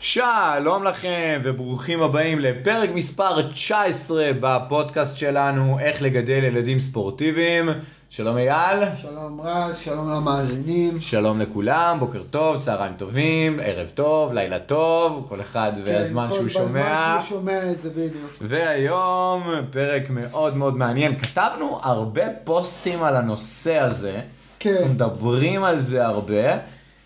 שלום לכם וברוכים הבאים לפרק מספר 19 בפודקאסט שלנו איך לגדל ילדים ספורטיביים. שלום אייל. שלום רז, שלום למאזינים. שלום לכולם, בוקר טוב, צהריים טובים, ערב טוב, לילה טוב, כל אחד כן, והזמן כל- שהוא בזמן שומע. שהוא שומע את זה בדיוק. והיום פרק מאוד מאוד מעניין. כתבנו הרבה פוסטים על הנושא הזה. כן. אנחנו מדברים על זה הרבה.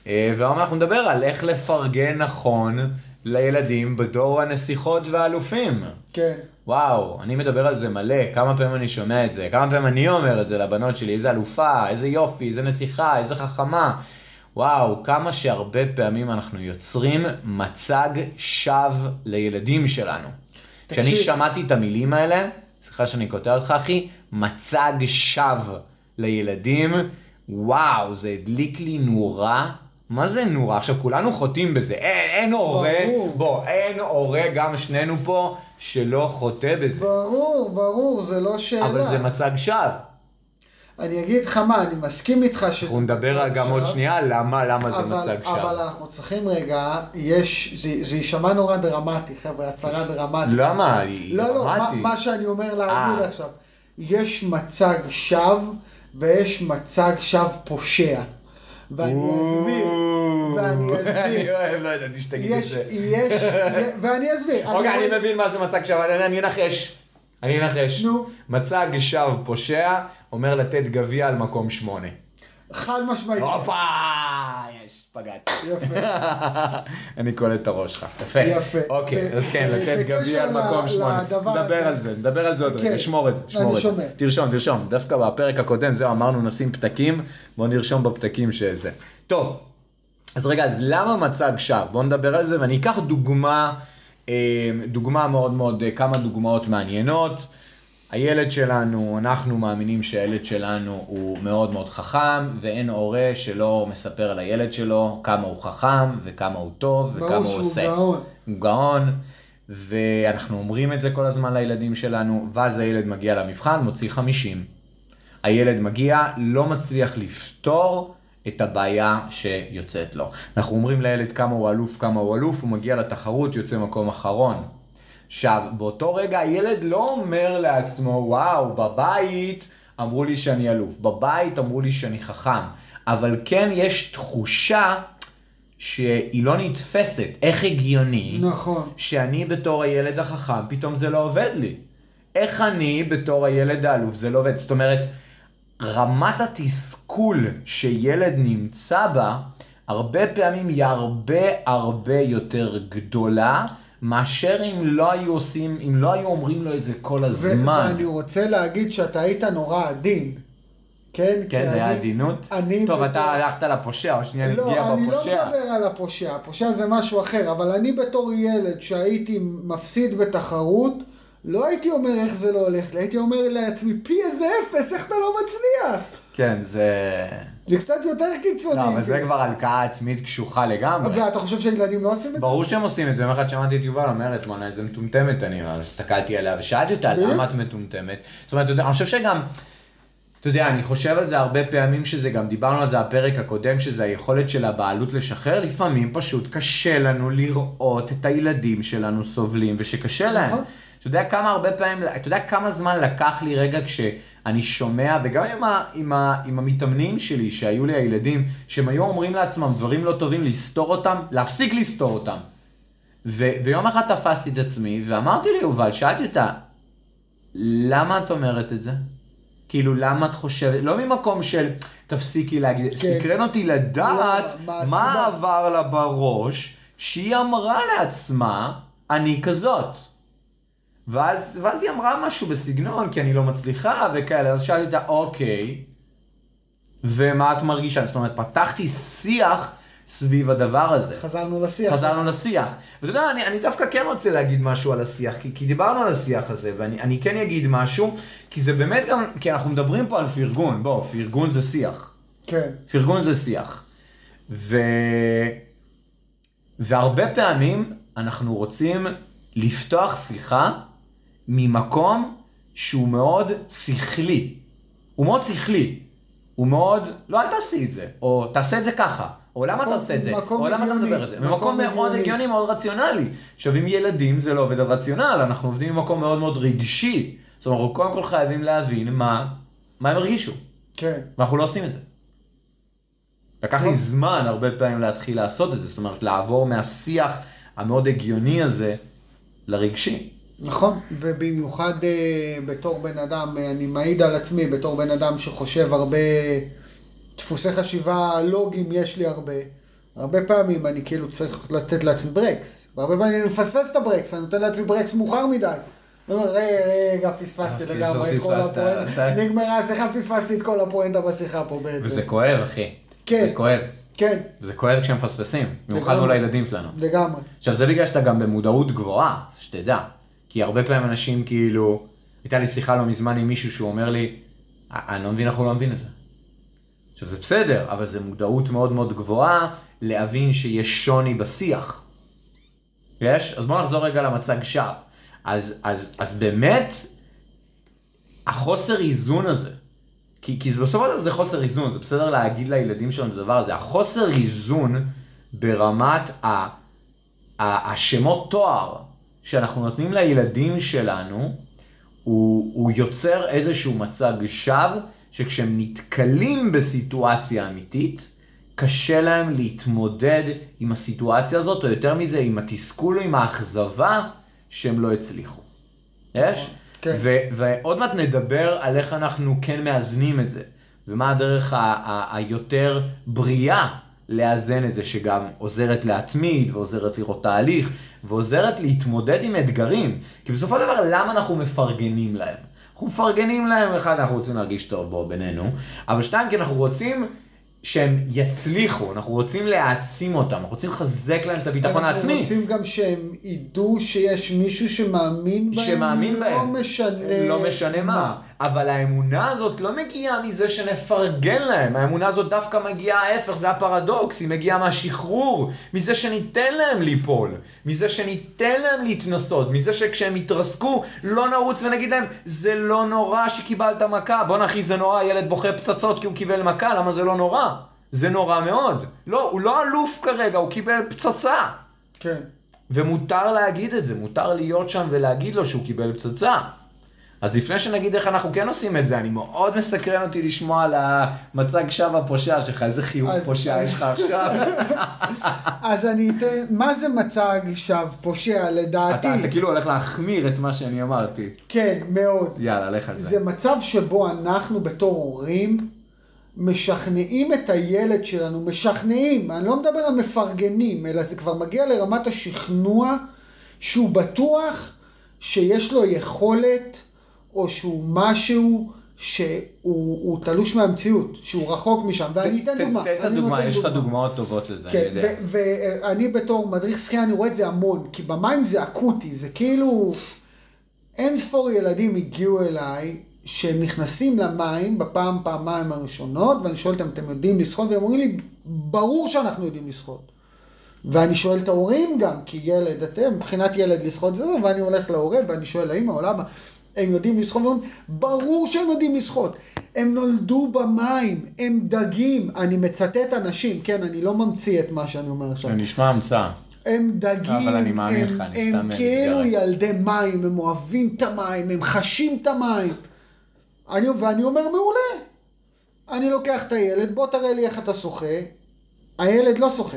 אה, והיום אנחנו נדבר על איך לפרגן נכון לילדים בדור הנסיכות והאלופים. כן. וואו, אני מדבר על זה מלא, כמה פעמים אני שומע את זה, כמה פעמים אני אומר את זה לבנות שלי, איזה אלופה, איזה יופי, איזה נסיכה, איזה חכמה. וואו, כמה שהרבה פעמים אנחנו יוצרים מצג שווא לילדים שלנו. כשאני. שמעתי את המילים האלה, סליחה שאני קוטע אותך אחי, מצג שווא לילדים, וואו, זה הדליק לי נורה. מה זה נורה? עכשיו כולנו חוטאים בזה, אין, אין הורה. בוא, אין הורה, גם שנינו פה, שלא חוטא בזה. ברור, ברור, זה לא שאלה. אבל זה מצג שווא. אני אגיד לך מה, אני מסכים איתך שזה... אנחנו נדבר מצג גם עוד שווא, שנייה למה, למה זה אבל- מצג אבל שווא. אנחנו צריכים רגע, יש, זה, זה יישמע נורא דרמטי, חבר'ה, הצהרה דרמטית. למה? היא לא, לא, מה, דרמטית. מה שאני אומר להגיד אה. עכשיו, יש מצג שווא ויש מצג שווא פושע. ואני אסביר, ואני אני אסביר. אוהב, לא ידעתי שתגיד את יש, זה. יש, ואני אסביר. אוקיי, אני אני מבין מה זה מצג שווא, אני אני אנחש. אני אנחש. נו. מצג שווא פושע אומר לתת גביע על מקום שמונה. חד משמעית. הופה! יש, פגעתי. יפה. אני קולט את הראש שלך. יפה. יפה. אוקיי, אז כן, לתת גביע על מקום שמונה. נדבר. על זה, נדבר על זה עוד רגע. כן. שמור את זה, שמור את זה. תרשום, תרשום. דווקא בפרק הקודם, זהו, אמרנו נשים פתקים, בואו נרשום בפתקים שזה. טוב, אז רגע, אז למה מצג שווא? בואו נדבר על זה, ואני אקח דוגמה, אה, דוגמה מאוד מאוד, אה, כמה דוגמאות מעניינות. הילד שלנו, אנחנו מאמינים שהילד שלנו הוא מאוד מאוד חכם, ואין הורה שלא מספר על הילד שלו כמה הוא חכם, וכמה הוא טוב, ברור וכמה הוא שהוא עושה. גאון. הוא גאון, ואנחנו אומרים את זה כל הזמן לילדים שלנו, ואז הילד מגיע למבחן, מוציא 50. הילד מגיע, לא מצליח לפתור את הבעיה שיוצאת לו. אנחנו אומרים לילד כמה הוא אלוף, כמה הוא אלוף, הוא מגיע לתחרות, יוצא מקום אחרון. עכשיו, באותו רגע הילד לא אומר לעצמו, וואו, בבית אמרו לי שאני אלוף, בבית אמרו לי שאני חכם, אבל כן יש תחושה שהיא לא נתפסת. איך הגיוני נכון. שאני בתור הילד החכם, פתאום זה לא עובד לי. איך אני בתור הילד האלוף זה לא עובד? זאת אומרת, רמת התסכול שילד נמצא בה, הרבה פעמים היא הרבה הרבה יותר גדולה, מאשר אם לא היו עושים, אם לא היו אומרים לו את זה כל הזמן. ואני רוצה להגיד שאתה היית נורא עדין. כן? כן, זה היה אני- עדינות? אני טוב, בתור- אתה הלכת לפושע, או שנייה לא, נגיע אני לא בפושע. מדבר על הפושע, הפושע זה משהו אחר, אבל אני בתור ילד שהייתי מפסיד בתחרות, לא הייתי אומר איך זה לא הולך לי, הייתי אומר לעצמי, פי איזה אפס, איך אתה לא מצליח? כן, זה... זה קצת יותר קיצוני. לא, אבל זה כאילו. כבר הלקאה עצמית קשוחה לגמרי. ואתה חושב שילדים לא עושים את זה? ברור שהם עושים את זה, יום אחד שמעתי את יובל אומרת, וואלה, איזה מטומטמת אני, הסתכלתי עליה ושאלתי אותה? למה את מטומטמת? זאת אומרת, אני חושב שגם, אתה יודע, אני חושב על זה הרבה פעמים שזה גם, דיברנו על זה בפרק הקודם, שזה היכולת של הבעלות לשחרר, לפעמים פשוט קשה לנו לראות את הילדים שלנו סובלים ושקשה להם. נכון. אתה יודע כמה הרבה פעמים, אתה יודע כמה זמן לקח לי רגע כשאני שומע, וגם עם, ה, עם, ה, עם המתאמנים שלי, שהיו לי הילדים, שהם היו אומרים לעצמם דברים לא טובים, לסתור אותם, להפסיק לסתור אותם. ו, ויום אחד תפסתי את עצמי, ואמרתי ליובל, שאלתי אותה, למה את אומרת את זה? כאילו, למה את חושבת, לא ממקום של תפסיקי להגיד, כן. סקרן אותי לדעת לא, מה מה? עבר לה בראש, שהיא אמרה לעצמה, אני כזאת. ואז, ואז היא אמרה משהו בסגנון, כי אני לא מצליחה וכאלה, אז שאלתי אותה, אוקיי, ומה את מרגישה? זאת אומרת, פתחתי שיח סביב הדבר הזה. חזרנו לשיח. חזרנו לשיח. ואתה יודע, אני, אני דווקא כן רוצה להגיד משהו על השיח, כי, כי דיברנו על השיח הזה, ואני אני כן אגיד משהו, כי זה באמת גם, כי אנחנו מדברים פה על פרגון, בוא, פרגון זה שיח. כן. פרגון זה שיח. ו... והרבה פעמים אנחנו רוצים לפתוח שיחה ממקום שהוא מאוד שכלי. הוא מאוד שכלי. הוא מאוד, לא אל תעשי את זה, או תעשה את זה ככה, או למה מקום- תעשה את זה, או למה אתה מדבר את זה, מקום ממקום מאוד הגיוני. מאוד רציונלי. עכשיו עם ילדים זה לא עובד על רציונל, אנחנו עובדים ממקום מאוד מאוד רגשי. זאת אומרת, אנחנו קודם כל חייבים להבין מה, מה הם הרגישו, כן. ואנחנו לא עושים את זה. לקח לי זמן הרבה פעמים להתחיל לעשות את זה, זאת אומרת, לעבור מהשיח המאוד הגיוני הזה לרגשי. נכון, ובמיוחד אה, בתור בן אדם, אה, אני מעיד על עצמי, בתור בן אדם שחושב הרבה, דפוסי חשיבה לוגיים יש לי הרבה. הרבה פעמים אני כאילו צריך לתת לעצמי ברקס, והרבה פעמים אני מפספס את הברקס, אני נותן לעצמי ברקס מאוחר מדי. "רגע, פספסתי אה, לגמרי את כל הפואנטה, נגמרה השיחה, פספסתי את כל הפואנטה בשיחה פה בעצם. וזה כואב, אחי. כן. זה כואב. כן, זה כואב כשמפספסים, במיוחד לגמרי. מול הילדים שלנו. לגמרי. עכשיו זה בגלל שאתה גם במודעות גבוהה, שתדע. כי הרבה פעמים אנשים כאילו, הייתה לי שיחה לא מזמן עם מישהו שהוא אומר לי, אני לא מבין איך הוא לא מבין את זה. עכשיו זה בסדר, אבל זה מודעות מאוד מאוד גבוהה להבין שיש שוני בשיח. יש? אז בואו נחזור רגע למצג שווא. אז, אז, אז באמת, החוסר איזון הזה, כי, כי בסופו של דבר זה חוסר איזון, זה בסדר להגיד לילדים שלנו את הדבר הזה, החוסר איזון ברמת ה, ה, השמות תואר שאנחנו נותנים לילדים שלנו, הוא, הוא יוצר איזשהו מצג שווא, שכשהם נתקלים בסיטואציה אמיתית, קשה להם להתמודד עם הסיטואציה הזאת, או יותר מזה, עם התסכול או עם האכזבה שהם לא הצליחו. יש? כן. ו- ועוד מעט נדבר על איך אנחנו כן מאזנים את זה, ומה הדרך היותר בריאה לאזן את זה, שגם עוזרת להתמיד, ועוזרת לראות תהליך, ועוזרת להתמודד עם אתגרים. כי בסופו של דבר, למה אנחנו מפרגנים להם? אנחנו מפרגנים להם, אחד, אנחנו רוצים להרגיש טוב בו בינינו, אבל שתיים, כי אנחנו רוצים שהם יצליחו, אנחנו רוצים להעצים אותם, אנחנו רוצים לחזק להם את הביטחון העצמי. אנחנו רוצים גם שהם ידעו שיש מישהו שמאמין בהם, שמאמין בהם. לא משנה, לא משנה מה. אבל האמונה הזאת לא מגיעה מזה שנפרגן להם, האמונה הזאת דווקא מגיעה ההפך, זה הפרדוקס, היא מגיעה מהשחרור, מזה שניתן להם ליפול, מזה שניתן להם להתנסות, מזה שכשהם יתרסקו לא נרוץ ונגיד להם, זה לא נורא שקיבלת מכה, בואנה אחי זה נורא, ילד בוכה פצצות כי הוא קיבל מכה, למה זה לא נורא? זה נורא מאוד. לא, הוא לא אלוף כרגע, הוא קיבל פצצה. כן. ומותר להגיד את זה, מותר להיות שם ולהגיד לו שהוא קיבל פצצה. אז לפני שנגיד איך אנחנו כן עושים את זה, אני מאוד מסקרן אותי לשמוע על המצג שווא הפושע שלך, איזה חיוך אז- פושע יש לך עכשיו. אז אני אתן, מה זה מצג שווא פושע לדעתי? אתה, אתה כאילו הולך להחמיר את מה שאני אמרתי. כן, מאוד. יאללה, לך על זה. זה מצב שבו אנחנו בתור הורים משכנעים את הילד שלנו, משכנעים, אני לא מדבר על מפרגנים, אלא זה כבר מגיע לרמת השכנוע שהוא בטוח שיש לו יכולת או שהוא משהו שהוא הוא תלוש מהמציאות, שהוא רחוק משם, ואני אתן דוגמה. תן את אני הדוגמה, יש לך דוגמאות טובות לזה, אני כן, יודע. ו- ואני בתור מדריך שחייה, אני רואה את זה המון, כי במים זה אקוטי, זה כאילו... אין ספור ילדים הגיעו אליי, שהם נכנסים למים בפעם, פעמיים הראשונות, ואני שואל אותם, אתם יודעים לשחות? והם אומרים לי, ברור שאנחנו יודעים לשחות. ואני שואל את ההורים גם, כי ילד, אתם, מבחינת ילד לשחות זה זה, ואני הולך להורה, ואני שואל האמא או למה, הם יודעים לשחות? ברור שהם יודעים לשחות. הם נולדו במים, הם דגים. אני מצטט אנשים, כן, אני לא ממציא את מה שאני אומר עכשיו. זה נשמע המצאה. הם דגים, אבל אני מאמין הם, לך, אני הם סתם כאילו מתגרה. ילדי מים, הם אוהבים את המים, הם חשים את המים. אני, ואני אומר, מעולה. אני לוקח את הילד, בוא תראה לי איך אתה שוחה. הילד לא שוחה.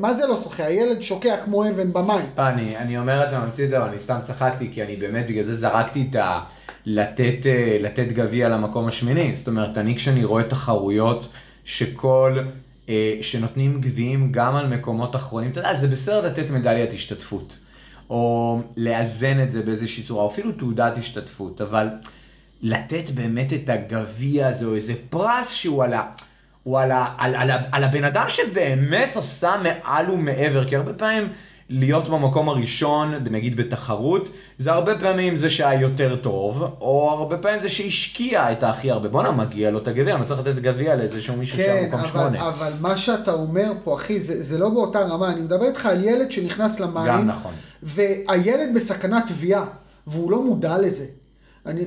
מה זה לא שוחה? הילד שוקע כמו אבן במים. פעם, אני, אני אומר אתה ממציא את זה, אבל אני סתם צחקתי, כי אני באמת, בגלל זה זרקתי את ה... לתת, אה, לתת גביע למקום השמיני. זאת אומרת, אני כשאני רואה תחרויות שכל... אה, שנותנים גביעים גם על מקומות אחרונים, אתה יודע, זה בסדר לתת מדליית השתתפות. או לאזן את זה באיזושהי צורה, או אפילו תעודת השתתפות, אבל לתת באמת את הגביע הזה, או איזה פרס שהוא על ה... הוא על, ה, על, על, על הבן אדם שבאמת עשה מעל ומעבר, כי הרבה פעמים להיות במקום הראשון, נגיד בתחרות, זה הרבה פעמים זה שהיה יותר טוב, או הרבה פעמים זה שהשקיע את הכי הרבה. בואנה, מגיע לו את הגביע, אני צריך לתת גביע לאיזשהו מישהו שהיה כן, במקום אבל, שמונה. אבל מה שאתה אומר פה, אחי, זה, זה לא באותה רמה. אני מדבר איתך על ילד שנכנס למים. גם נכון. והילד בסכנת טביעה, והוא לא מודע לזה. אני,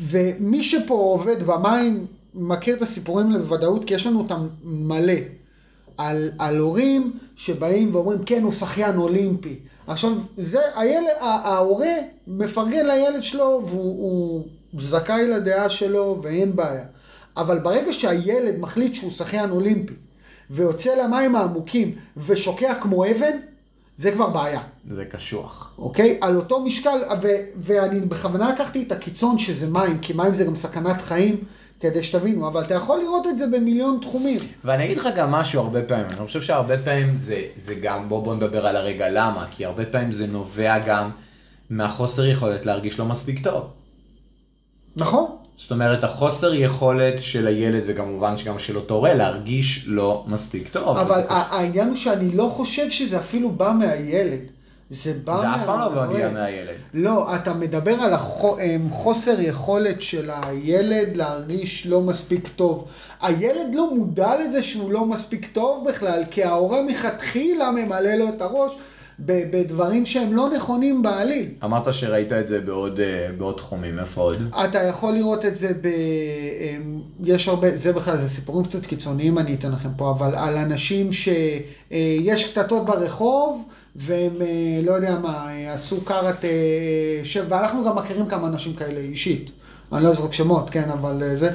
ומי שפה עובד במים, מכיר את הסיפורים בוודאות, כי יש לנו אותם מלא. על, על הורים שבאים ואומרים, כן, הוא שחיין אולימפי. עכשיו, זה, הילד, ההורה מפרגן לילד שלו והוא זכאי לדעה שלו ואין בעיה. אבל ברגע שהילד מחליט שהוא שחיין אולימפי ויוצא למים העמוקים ושוקע כמו אבן, זה כבר בעיה. זה קשוח. אוקיי? על אותו משקל, ו- ואני בכוונה לקחתי את הקיצון שזה מים, כי מים זה גם סכנת חיים, כדי שתבינו, אבל אתה יכול לראות את זה במיליון תחומים. ואני אגיד לך גם משהו הרבה פעמים, אני חושב שהרבה פעמים זה, זה גם, בוא בוא נדבר על הרגע למה, כי הרבה פעמים זה נובע גם מהחוסר יכולת להרגיש לא מספיק טוב. נכון. זאת אומרת, החוסר יכולת של הילד, וכמובן שגם של אותו הורה, להרגיש לא מספיק טוב. אבל העניין הוא שאני לא חושב שזה אפילו בא מהילד. זה בא זה אף פעם לא מגיע מהילד. לא, אתה מדבר על החוסר יכולת של הילד להרגיש לא מספיק טוב. הילד לא מודע לזה שהוא לא מספיק טוב בכלל, כי ההורה מלכתחילה ממלא לו את הראש. בדברים שהם לא נכונים בעליל. אמרת שראית את זה בעוד, אה, בעוד תחומים, איפה עוד? אתה יכול לראות את זה ב... יש הרבה, זה בכלל, זה סיפורים קצת קיצוניים אני אתן לכם פה, אבל על אנשים שיש אה, קטטות ברחוב, והם, אה, לא יודע מה, עשו קארט, ש... ואנחנו גם מכירים כמה אנשים כאלה אישית. אני לא אזרוק שמות, כן, אבל זה.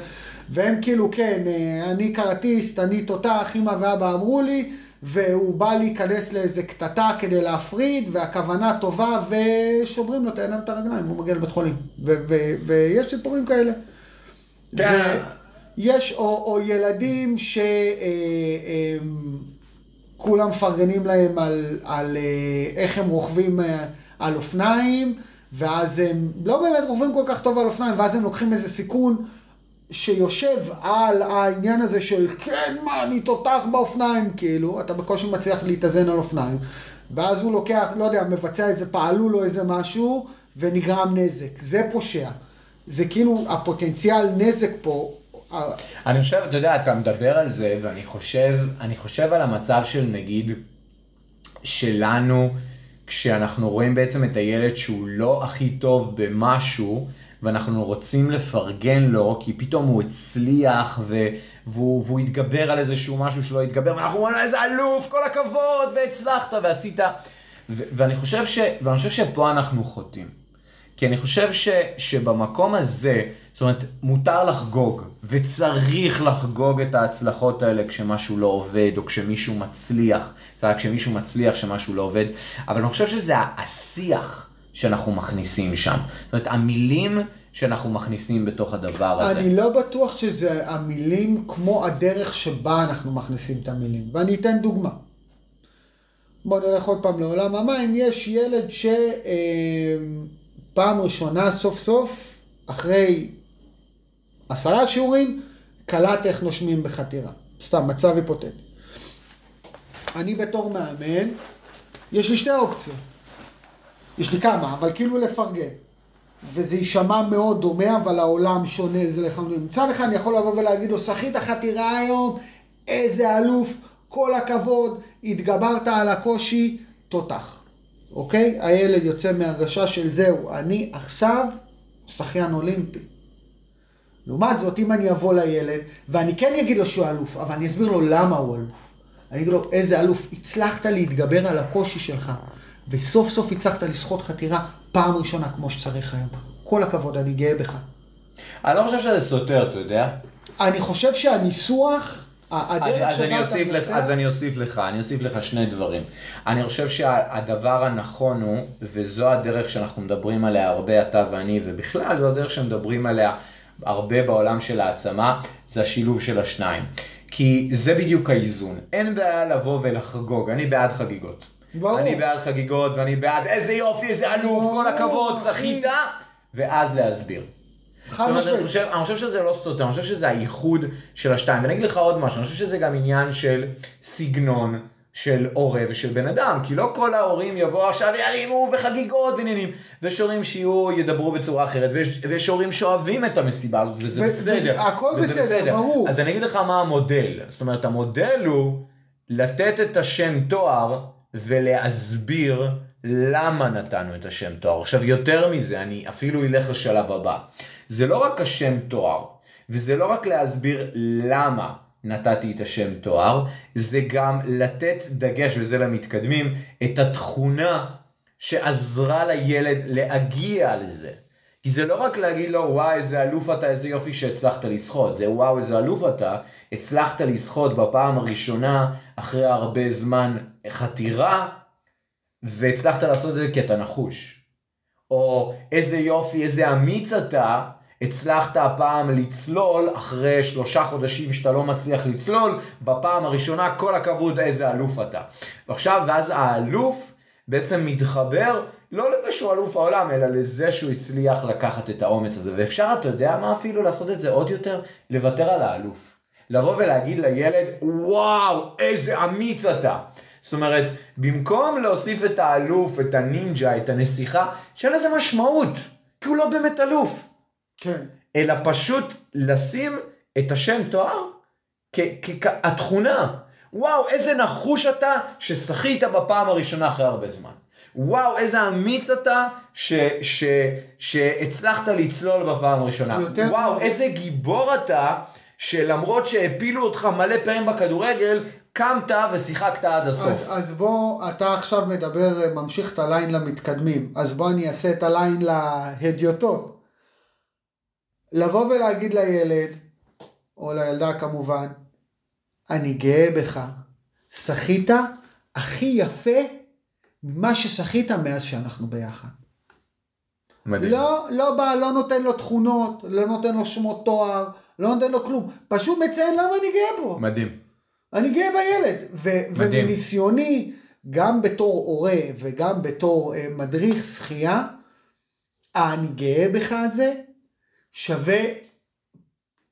והם כאילו, כן, אני קארטיסט, אני תותח, אמא ואבא אמרו לי, והוא בא להיכנס לאיזה קטטה כדי להפריד, והכוונה טובה, ושוברים לו את העיניים את הרגליים, הוא מגיע לבית חולים. ויש סיפורים כאלה. יש, או, או ילדים שכולם אה, מפרגנים להם על, על אה, איך הם רוכבים אה, על אופניים, ואז הם לא באמת רוכבים כל כך טוב על אופניים, ואז הם לוקחים איזה סיכון. שיושב על העניין הזה של כן, מה, אני תותח באופניים, כאילו, אתה בקושי מצליח להתאזן על אופניים, ואז הוא לוקח, לא יודע, מבצע איזה פעלול או איזה משהו, ונגרם נזק. זה פושע. זה כאילו, הפוטנציאל נזק פה... אני חושב, אתה יודע, אתה מדבר על זה, ואני חושב, אני חושב על המצב של נגיד, שלנו, כשאנחנו רואים בעצם את הילד שהוא לא הכי טוב במשהו, ואנחנו רוצים לפרגן לו, כי פתאום הוא הצליח, ו... והוא, והוא התגבר על איזשהו משהו שלא התגבר, ואנחנו אומרים לו איזה אלוף, כל הכבוד, והצלחת, ועשית. ו... ואני חושב, ש... ואני חושב שפה אנחנו חוטאים. כי אני חושב ש... שבמקום הזה, זאת אומרת, מותר לחגוג, וצריך לחגוג את ההצלחות האלה כשמשהו לא עובד, או כשמישהו מצליח. זה רק כשמישהו מצליח שמשהו לא עובד, אבל אני חושב שזה השיח. שאנחנו מכניסים שם. זאת אומרת, המילים שאנחנו מכניסים בתוך הדבר הזה. אני לא בטוח שזה המילים כמו הדרך שבה אנחנו מכניסים את המילים. ואני אתן דוגמה. בואו נלך עוד פעם לעולם המים. יש ילד שפעם אה, ראשונה סוף סוף, אחרי עשרה שיעורים, קלט איך נושמים בחתירה. סתם, מצב היפותטי. אני בתור מאמן, יש לי שתי אופציות. יש לי כמה, אבל כאילו לפרגן. וזה יישמע מאוד דומה, אבל העולם שונה, זה לחלוטין. מצד אחד אני יכול לבוא ולהגיד לו, שחית חתירה היום, איזה אלוף, כל הכבוד, התגברת על הקושי, תותח. אוקיי? הילד יוצא מהרגשה של זהו, אני עכשיו שחיין אולימפי. לעומת זאת, אם אני אבוא לילד, ואני כן אגיד לו שהוא אלוף, אבל אני אסביר לו למה הוא אלוף. אני אגיד לו, איזה אלוף, הצלחת להתגבר על הקושי שלך. וסוף סוף הצלחת לסחוט חתירה פעם ראשונה כמו שצריך היום. כל הכבוד, אני גאה בך. אני לא חושב שזה סותר, אתה יודע. אני חושב שהניסוח, הדרך שבה אתה לך, אז אני אוסיף לך, אני אוסיף לך שני דברים. אני חושב שהדבר הנכון הוא, וזו הדרך שאנחנו מדברים עליה הרבה, אתה ואני, ובכלל זו הדרך שמדברים עליה הרבה בעולם של העצמה, זה השילוב של השניים. כי זה בדיוק האיזון. אין בעיה לבוא ולחגוג, אני בעד חגיגות. ברור. אני בעד חגיגות, ואני בעד איזה יופי, איזה אלוף, כל הכבוד, צחית, ואז להסביר. חד משמעית. אני חושב, אני חושב שזה לא סוטר, אני חושב שזה הייחוד של השתיים. ואני אגיד לך עוד משהו, אני חושב שזה גם עניין של סגנון. של הורה ושל בן אדם, כי לא כל ההורים יבואו עכשיו ירימו וחגיגות ועניינים, ויש הורים שיהיו, ידברו בצורה אחרת, ויש, ויש הורים שאוהבים את המסיבה הזאת, וזה ו- בסדר. הכל בסדר, בסדר, ברור. אז אני אגיד לך מה המודל, זאת אומרת, המודל הוא לתת את השם תואר ולהסביר למה נתנו את השם תואר. עכשיו, יותר מזה, אני אפילו אלך לשלב הבא. זה לא רק השם תואר, וזה לא רק להסביר למה נתתי את השם תואר, זה גם לתת דגש, וזה למתקדמים, את התכונה שעזרה לילד להגיע לזה. כי זה לא רק להגיד לו, וואי, איזה אלוף אתה, איזה יופי שהצלחת לשחות. זה וואו, איזה אלוף אתה, הצלחת לשחות בפעם הראשונה, אחרי הרבה זמן חתירה, והצלחת לעשות את זה כי אתה נחוש. או איזה יופי, איזה אמיץ אתה, הצלחת הפעם לצלול אחרי שלושה חודשים שאתה לא מצליח לצלול, בפעם הראשונה כל הכבוד איזה אלוף אתה. ועכשיו, ואז האלוף בעצם מתחבר לא לזה שהוא אלוף העולם, אלא לזה שהוא הצליח לקחת את האומץ הזה. ואפשר, אתה יודע מה אפילו, לעשות את זה עוד יותר? לוותר על האלוף. לבוא ולהגיד לילד, וואו, איזה אמיץ אתה. זאת אומרת, במקום להוסיף את האלוף, את הנינג'ה, את הנסיכה, שאין לזה משמעות, כי הוא לא באמת אלוף. כן. אלא פשוט לשים את השם תואר כתכונה. וואו, איזה נחוש אתה ששחית בפעם הראשונה אחרי הרבה זמן. וואו, איזה אמיץ אתה ש, ש, שהצלחת לצלול בפעם הראשונה. יותר... וואו, איזה גיבור אתה שלמרות שהפילו אותך מלא פעמים בכדורגל, קמת ושיחקת עד הסוף. אז, אז בוא, אתה עכשיו מדבר, ממשיך את הליין למתקדמים, אז בוא אני אעשה את הליין להדיוטות. לבוא ולהגיד לילד, או לילדה כמובן, אני גאה בך, שחית הכי יפה ממה ששחית מאז שאנחנו ביחד. מדהים. לא, לא בא, לא נותן לו תכונות, לא נותן לו שמות תואר, לא נותן לו כלום, פשוט מציין למה אני גאה בו. מדהים. אני גאה בילד, ו- מדהים. ומניסיוני, גם בתור הורה וגם בתור uh, מדריך שחייה, אני גאה בך על זה, שווה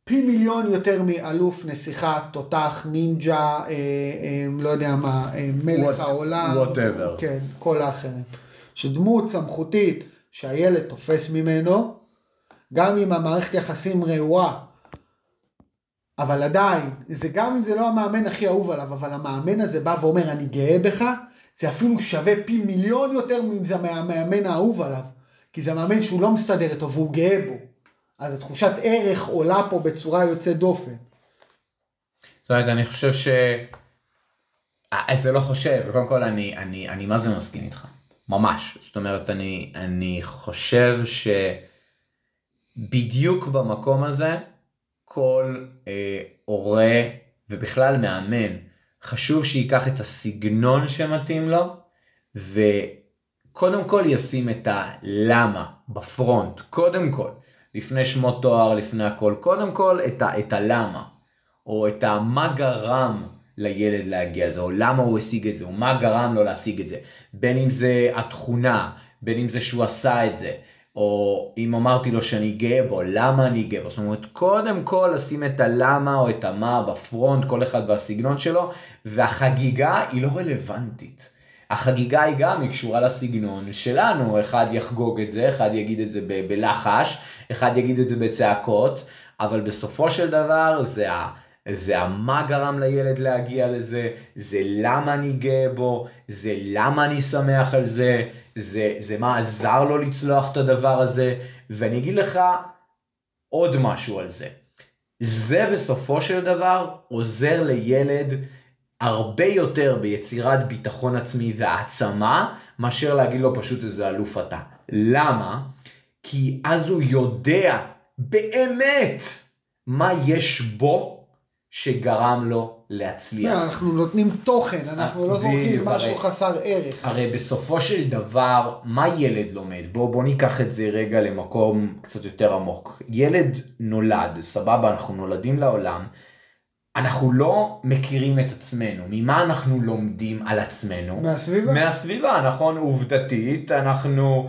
פי מיליון יותר מאלוף, נסיכה, תותח, נינג'ה, אה, אה, לא יודע מה, אה, מלך What, העולם. Whatever. כן, כל האחרים. שדמות סמכותית שהילד תופס ממנו, גם אם המערכת יחסים רעועה, אבל עדיין, זה גם אם זה לא המאמן הכי אהוב עליו, אבל המאמן הזה בא ואומר אני גאה בך, זה אפילו שווה פי מיליון יותר מאם זה המאמן האהוב עליו. כי זה מאמן שהוא לא מסתדר איתו והוא גאה בו. אז התחושת ערך עולה פה בצורה יוצאת דופן. זאת אומרת, אני חושב ש... אה, זה לא חושב, קודם כל אני, אני, אני מה זה מסכים איתך, ממש. זאת אומרת, אני, אני חושב שבדיוק במקום הזה, כל אה, הורה ובכלל מאמן, חשוב שייקח את הסגנון שמתאים לו, וקודם כל ישים את הלמה בפרונט, קודם כל. לפני שמות תואר, לפני הכל. קודם כל את, ה, את הלמה, או את המה גרם לילד להגיע לזה, או למה הוא השיג את זה, או מה גרם לו להשיג את זה. בין אם זה התכונה, בין אם זה שהוא עשה את זה, או אם אמרתי לו שאני גאה בו, למה אני גאה בו. זאת אומרת, קודם כל לשים את הלמה או את המה בפרונט, כל אחד והסגנון שלו, והחגיגה היא לא רלוונטית. החגיגה היא גם, היא קשורה לסגנון שלנו, אחד יחגוג את זה, אחד יגיד את זה ב- בלחש, אחד יגיד את זה בצעקות, אבל בסופו של דבר זה ה... זה מה גרם לילד להגיע לזה, זה למה אני גאה בו, זה למה אני שמח על זה, זה, זה מה עזר לו לצלוח את הדבר הזה, ואני אגיד לך עוד משהו על זה. זה בסופו של דבר עוזר לילד הרבה יותר ביצירת ביטחון עצמי והעצמה, מאשר להגיד לו פשוט איזה אלוף אתה. למה? כי אז הוא יודע באמת מה יש בו שגרם לו להצליח. לא, אנחנו נותנים תוכן, אנחנו לא זורקים משהו חסר ערך. הרי בסופו של דבר, מה ילד לומד? בוא, בוא ניקח את זה רגע למקום קצת יותר עמוק. ילד נולד, סבבה, אנחנו נולדים לעולם, אנחנו לא מכירים את עצמנו. ממה אנחנו לומדים על עצמנו? מהסביבה. מהסביבה, נכון, עובדתית, אנחנו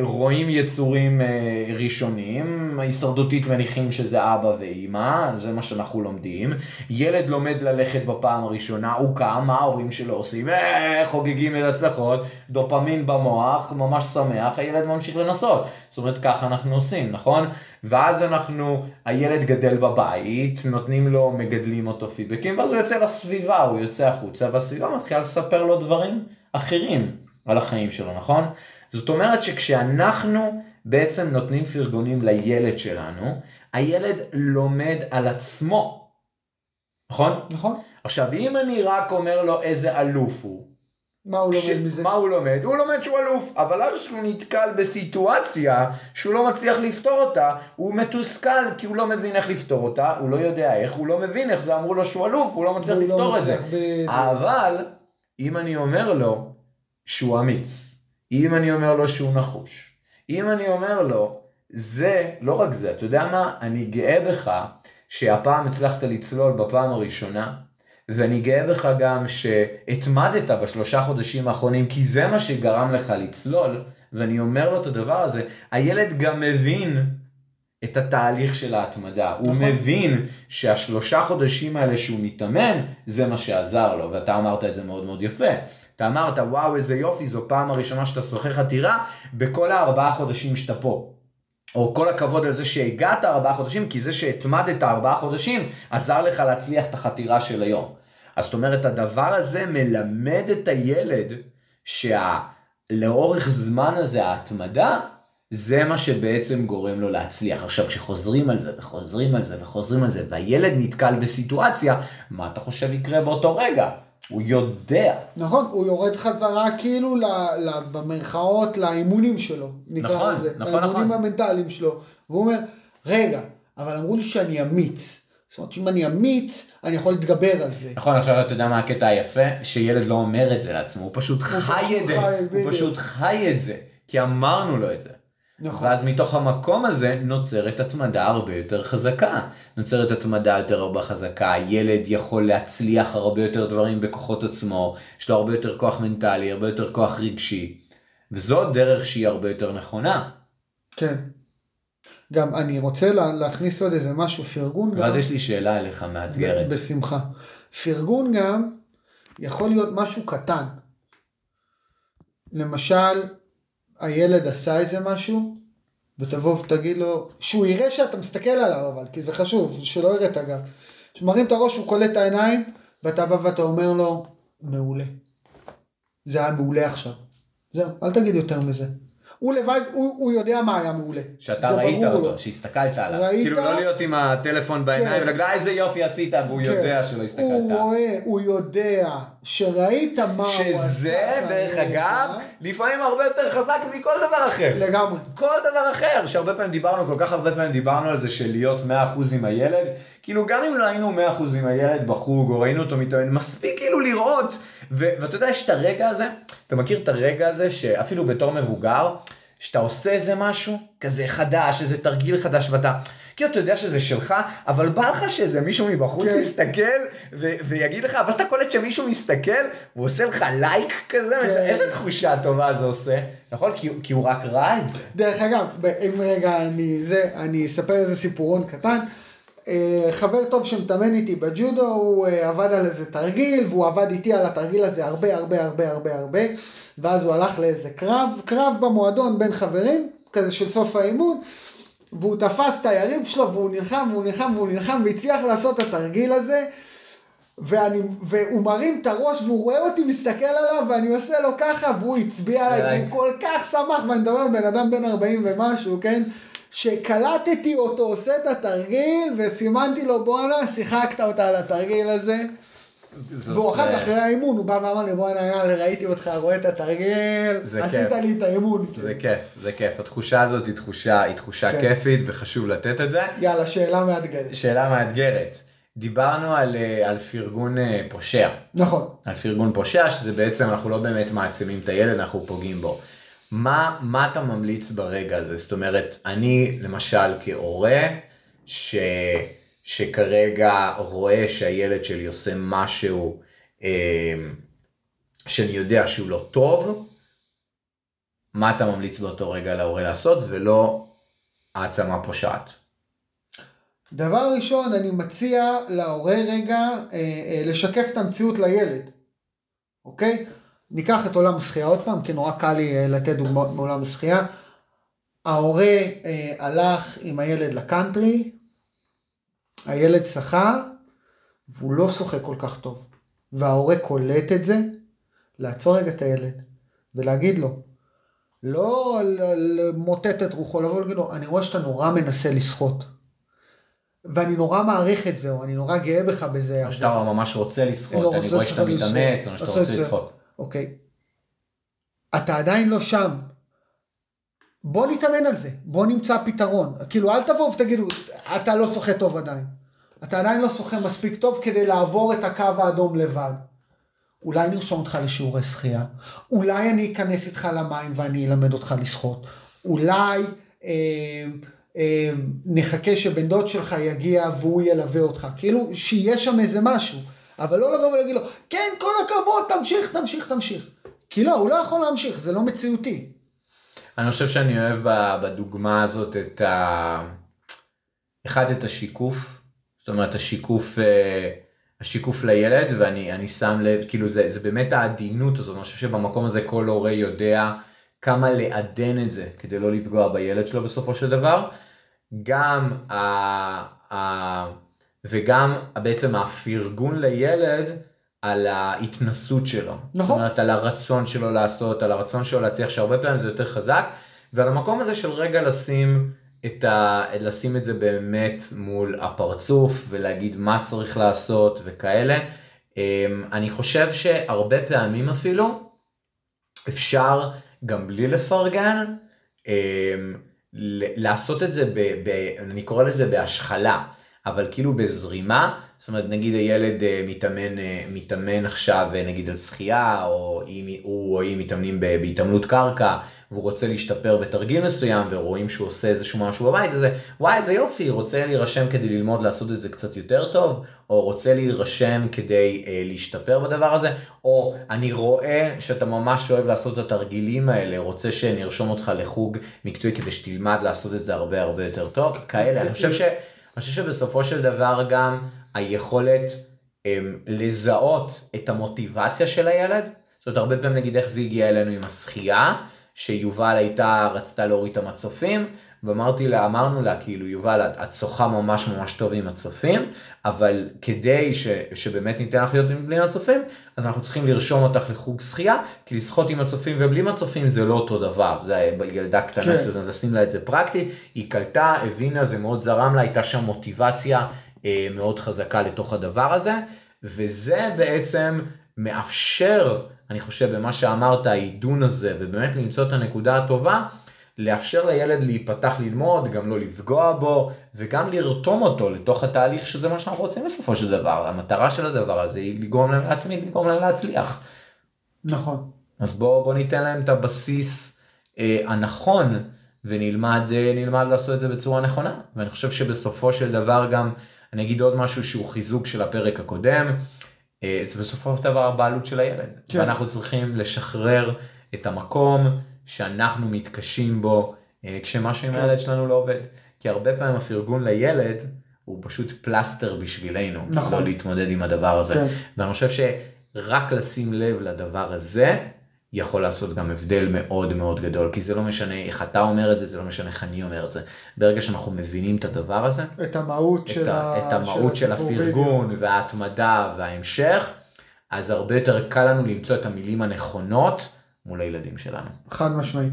רואים יצורים אה, ראשונים, הישרדותית מניחים שזה אבא ואימא, זה מה שאנחנו לומדים. ילד לומד ללכת בפעם הראשונה, הוא קם, מה ההורים שלו עושים? אה, חוגגים את הצלחות, דופמין במוח, ממש שמח, הילד ממשיך לנסות. זאת אומרת, ככה אנחנו עושים, נכון? ואז אנחנו, הילד גדל בבית, נותנים לו, מגדלים אותו פידבקים, ואז הוא יוצא לסביבה, הוא יוצא החוצה, והסביבה מתחילה לספר לו דברים אחרים על החיים שלו, נכון? זאת אומרת שכשאנחנו בעצם נותנים פרגונים לילד שלנו, הילד לומד על עצמו, נכון? נכון? עכשיו, אם אני רק אומר לו איזה אלוף הוא, מה הוא כש- לומד מזה? מה הוא לומד? הוא לומד שהוא אלוף, אבל אז כשהוא נתקל בסיטואציה שהוא לא מצליח לפתור אותה, הוא מתוסכל כי הוא לא מבין איך לפתור אותה, הוא לא יודע איך, הוא לא מבין איך זה אמרו לו שהוא אלוף, הוא לא מצליח הוא לא לפתור את זה. בדיוק. אבל, אם אני אומר לו שהוא אמיץ, אם אני אומר לו שהוא נחוש, אם אני אומר לו, זה, לא רק זה, אתה יודע מה? אני גאה בך שהפעם הצלחת לצלול בפעם הראשונה, ואני גאה בך גם שהתמדת בשלושה חודשים האחרונים, כי זה מה שגרם לך לצלול, ואני אומר לו את הדבר הזה, הילד גם מבין את התהליך של ההתמדה. הוא נכון. מבין שהשלושה חודשים האלה שהוא מתאמן, זה מה שעזר לו, ואתה אמרת את זה מאוד מאוד יפה. אתה אמרת, וואו, איזה יופי, זו פעם הראשונה שאתה שוחה חתירה בכל הארבעה חודשים שאתה פה. או כל הכבוד על זה שהגעת ארבעה חודשים, כי זה שהתמדת ארבעה חודשים, עזר לך להצליח את החתירה של היום. אז זאת אומרת, הדבר הזה מלמד את הילד שלאורך זמן הזה, ההתמדה, זה מה שבעצם גורם לו להצליח. עכשיו, כשחוזרים על זה, וחוזרים על זה, וחוזרים על זה, והילד נתקל בסיטואציה, מה אתה חושב יקרה באותו רגע? הוא יודע. נכון, הוא יורד חזרה כאילו ל, ל, במרכאות לאימונים שלו, נקרא נכון, לזה, נכון, לאימונים נכון. המנטליים שלו, והוא אומר, רגע, אבל אמרו לי שאני אמיץ, זאת אומרת שאם אני אמיץ, אני יכול להתגבר על זה. נכון, עכשיו אתה יודע מה הקטע היפה? שילד לא אומר את זה לעצמו, הוא פשוט חי את זה, חי, הוא. פשוט חי את זה, כי אמרנו לו את זה. נכון, ואז מתוך המקום הזה נוצרת התמדה הרבה יותר חזקה. נוצרת התמדה יותר הרבה חזקה, הילד יכול להצליח הרבה יותר דברים בכוחות עצמו, יש לו הרבה יותר כוח מנטלי, הרבה יותר כוח רגשי. וזו דרך שהיא הרבה יותר נכונה. כן. גם אני רוצה לה, להכניס עוד איזה משהו, פרגון גם. ואז יש לי שאלה אליך מאתגרת. בשמחה. פרגון גם יכול להיות משהו קטן. למשל, הילד עשה איזה משהו, ותבוא ותגיד לו, שהוא יראה שאתה מסתכל עליו אבל, כי זה חשוב, שלא יראה את הגב. שמרים את הראש, הוא קולט את העיניים, ואתה בא ואתה אומר לו, מעולה. זה היה מעולה עכשיו. זהו, אל תגיד יותר מזה. הוא לבד, הוא, הוא יודע מה היה מעולה. שאתה ראית אותו, לו. שהסתכלת עליו. ראית? כאילו לא להיות עם הטלפון בעיניים כן. ולהגיד "אה, איזה יופי עשית והוא כן. יודע שלא הסתכלת. הוא רואה, הוא יודע, שראית מה הוא עשה. שזה דרך. אגב לפעמים הרבה יותר חזק מכל דבר אחר. לגמרי. כל דבר אחר, שהרבה פעמים דיברנו, כל כך הרבה פעמים דיברנו על זה של להיות 100% עם הילד, כאילו גם אם לא היינו 100% עם הילד בחוג, או ראינו אותו מתאמן, מספיק לראות, ו- ואתה יודע, יש את הרגע הזה, אתה מכיר את הרגע הזה, שאפילו בתור מבוגר, שאתה עושה איזה משהו, כזה חדש, איזה תרגיל חדש, ואתה, כאילו אתה יודע שזה שלך, אבל בא לך שאיזה מישהו מבחוץ כן. יסתכל ו- ויגיד לך, ואז אתה קולט שמישהו מסתכל, והוא עושה לך לייק כזה, כן. איזה תחושה טובה זה עושה, נכון? כי, הוא- כי הוא רק ראה את זה. דרך אגב, אם רגע אני זה, אני אספר איזה סיפורון קטן. אה, חבר טוב שמתאמן איתי בג'ודו, הוא אה, עבד על איזה תרגיל, והוא עבד איתי על התרגיל הזה הרבה הרבה הרבה הרבה הרבה, ואז הוא הלך לאיזה קרב, קרב במועדון בין חברים, כזה של סוף האימון, והוא תפס את היריב שלו, והוא נלחם, והוא נלחם, והוא נלחם, והצליח לעשות את התרגיל הזה. ואני, והוא מרים את הראש והוא רואה אותי מסתכל עליו ואני עושה לו ככה והוא הצביע עליי. והוא כל כך שמח ואני מדבר על בן אדם בן 40 ומשהו כן שקלטתי אותו עושה את התרגיל וסימנתי לו בואנה שיחקת אותה על התרגיל הזה והוא אחר כך אחרי האימון הוא בא ואמר לי בואנה יאללה ראיתי אותך רואה את התרגיל עשית כיף. לי את האימון זה כיף, זה כיף. התחושה הזאת היא תחושה, היא תחושה כן. כיפית וחשוב לתת את זה. יאללה שאלה מאתגרת שאלה מאתגרת. דיברנו על, אה, על פרגון אה, פושע. נכון על פרגון פושע, שזה בעצם אנחנו לא באמת מעצימים את הילד, אנחנו פוגעים בו. מה, מה אתה ממליץ ברגע הזה? זאת אומרת, אני למשל כהורה, ש, שכרגע רואה שהילד שלי עושה משהו אה, שאני יודע שהוא לא טוב, מה אתה ממליץ באותו רגע להורה לעשות, ולא העצמה פושעת. דבר ראשון, אני מציע להורה רגע אה, אה, לשקף את המציאות לילד, אוקיי? ניקח את עולם השחייה עוד פעם, כי נורא קל לי אה, לתת דוגמאות מעולם השחייה. ההורה אה, הלך עם הילד לקאנטרי, הילד שחה, והוא לא שוחה כל כך טוב. וההורה קולט את זה, לעצור רגע את הילד ולהגיד לו, לא למוטט את רוחו, לבוא ולהגיד לו, אני רואה שאתה נורא מנסה לשחות. ואני נורא מעריך את זה, או אני נורא גאה בך בזה. או שאתה ממש רוצה לשחות, לא אני רוצה רואה שאתה מתאמץ, או שאתה רוצה רוצה לשחות. אוקיי. אתה עדיין לא שם. בוא נתאמן על זה, בוא נמצא פתרון. כאילו, אל תבואו ותגידו, אתה לא שוחה טוב עדיין. אתה עדיין לא שוחה מספיק טוב כדי לעבור את הקו האדום לבד. אולי נרשום אותך לשיעורי שחייה, אולי אני אכנס איתך למים ואני אלמד אותך לשחות, אולי אה, אה, נחכה שבן דוד שלך יגיע והוא ילווה אותך, כאילו שיהיה שם איזה משהו, אבל לא לבוא ולהגיד לו, כן, כל הכבוד, תמשיך, תמשיך, תמשיך. כי לא, הוא לא יכול להמשיך, זה לא מציאותי. אני חושב שאני אוהב בדוגמה הזאת את ה... אחד, את השיקוף, זאת אומרת השיקוף, אה, השיקוף לילד, ואני אני שם לב, כאילו זה, זה באמת העדינות הזאת, אני חושב שבמקום הזה כל הורה יודע כמה לעדן את זה כדי לא לפגוע בילד שלו בסופו של דבר. גם ה... ה... וגם בעצם הפרגון לילד על ההתנסות שלו. נכון. זאת אומרת, על הרצון שלו לעשות, על הרצון שלו להצליח, שהרבה פעמים זה יותר חזק, ועל המקום הזה של רגע לשים את, ה... לשים את זה באמת מול הפרצוף, ולהגיד מה צריך לעשות וכאלה. אמ, אני חושב שהרבה פעמים אפילו, אפשר גם בלי לפרגן, אמ, לעשות את זה, ב, ב, אני קורא לזה בהשחלה, אבל כאילו בזרימה, זאת אומרת נגיד הילד אה, מתאמן, אה, מתאמן עכשיו אה, נגיד על שחייה, או אם הוא או היא מתאמנים ב- בהתעמלות קרקע, והוא רוצה להשתפר בתרגיל מסוים, ורואים שהוא עושה איזשהו משהו בבית, אז זה, וואי איזה יופי, רוצה להירשם כדי ללמוד לעשות את זה קצת יותר טוב, או רוצה להירשם כדי אה, להשתפר בדבר הזה, או אני רואה שאתה ממש אוהב לעשות את התרגילים האלה, רוצה שנרשום אותך לחוג מקצועי כדי שתלמד לעשות את זה הרבה הרבה יותר טוב, כאלה, אני חושב, ש, אני חושב שבסופו של דבר גם היכולת הם, לזהות את המוטיבציה של הילד, זאת אומרת הרבה פעמים נגיד איך זה הגיע אלינו עם השחייה, שיובל הייתה, רצתה להוריד את המצופים, ואמרתי לה, אמרנו לה, כאילו, יובל, את, את שוחה ממש ממש טוב עם הצופים, אבל כדי ש, שבאמת ניתן לך להיות עם בלי מצופים, אז אנחנו צריכים לרשום אותך לחוג שחייה, כי לשחות עם הצופים ובלי מצופים זה לא אותו דבר, זה ילדה קטנה, כן. כן. לשים לה את זה פרקטי, היא קלטה, הבינה, זה מאוד זרם לה, הייתה שם מוטיבציה אה, מאוד חזקה לתוך הדבר הזה, וזה בעצם מאפשר, אני חושב, במה שאמרת, העידון הזה, ובאמת למצוא את הנקודה הטובה, לאפשר לילד להיפתח ללמוד, גם לא לפגוע בו, וגם לרתום אותו לתוך התהליך שזה מה שאנחנו רוצים בסופו של דבר. המטרה של הדבר הזה היא לגרום להם להתמיד, לגרום להם להצליח. נכון. אז בואו בוא ניתן להם את הבסיס אה, הנכון, ונלמד אה, נלמד לעשות את זה בצורה נכונה. ואני חושב שבסופו של דבר גם, אני אגיד עוד משהו שהוא חיזוק של הפרק הקודם, אה, זה בסופו של דבר הבעלות של הילד. כן. ואנחנו צריכים לשחרר את המקום שאנחנו מתקשים בו, אה, כשמשהו עם כן. הילד שלנו לא עובד. כי הרבה פעמים הפרגון לילד הוא פשוט פלסטר בשבילנו, נכון. לא להתמודד עם הדבר הזה. כן. ואני חושב שרק לשים לב לדבר הזה, יכול לעשות גם הבדל מאוד מאוד גדול, כי זה לא משנה איך אתה אומר את זה, זה לא משנה איך אני אומר את זה. ברגע שאנחנו מבינים את הדבר הזה, את המהות את, של, ה. את המהות של הסיפור, הפרגון וההתמדה וההמשך, אז הרבה יותר קל לנו למצוא את המילים הנכונות מול הילדים שלנו. חד משמעית.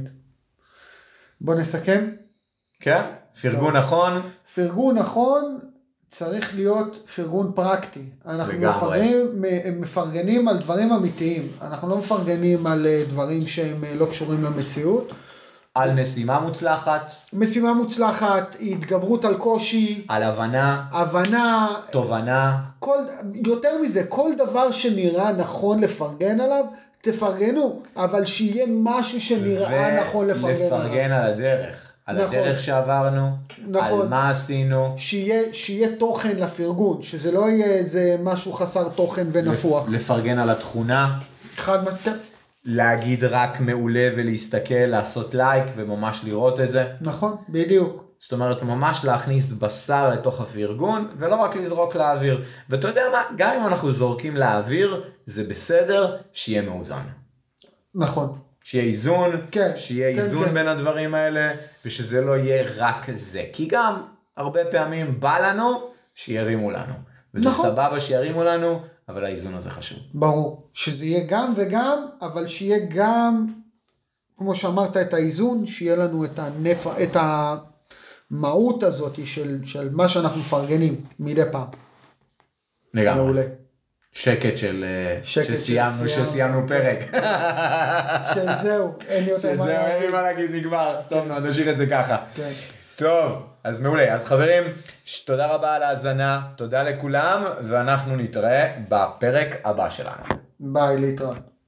בוא נסכם. כן? פרגון נכון, פרגון נכון צריך להיות פרגון פרקטי. אנחנו. מפרגנים, מפרגנים על דברים אמיתיים. אנחנו לא מפרגנים על אה, דברים שהם אה, לא קשורים למציאות. על משימה מוצלחת, משימה מוצלחת, התגברות על קושי, על הבנה, הבנה, תובנה, כל, יותר מזה, כל דבר שנראה נכון לפרגן עליו, תפרגנו, אבל שיהיה משהו שנראה נכון לפרגן עליו. ולפרגן על הדרך. על נכון. הדרך שעברנו, נכון. על מה עשינו, שיהיה, שיהיה תוכן לפרגון, שזה לא יהיה איזה משהו חסר תוכן ונפוח. לפרגן על התכונה, חד משמעית, להגיד רק מעולה ולהסתכל, לעשות לייק וממש לראות את זה. נכון, בדיוק. זאת אומרת, ממש להכניס בשר לתוך הפרגון, ולא רק לזרוק לאוויר. ואתה יודע מה, גם אם אנחנו זורקים לאוויר, זה בסדר שיהיה מאוזן. נכון. שיהיה איזון, כן, שיהיה כן, איזון כן. בין הדברים האלה, ושזה לא יהיה רק זה. כי גם, הרבה פעמים בא לנו שירימו לנו. וזה נכון. סבבה שירימו לנו, אבל האיזון הזה חשוב. ברור. שזה יהיה גם וגם, אבל שיהיה גם, כמו שאמרת, את האיזון, שיהיה לנו את הנפח, את המהות הזאת של, של מה שאנחנו מפרגנים מדי פעם. לגמרי. מעולה. שקט של, אה, שקט שסיימנו, סיימנו. שסיימנו פרק. שזהו, אין לי יותר מה שזהו, אין לי להגיד. מה להגיד, נגמר. טוב, נו, נשאיר את זה ככה. כן. טוב, אז מעולה. אז חברים, תודה רבה על ההאזנה, תודה לכולם, ואנחנו נתראה בפרק הבא שלנו. ביי, להתראות.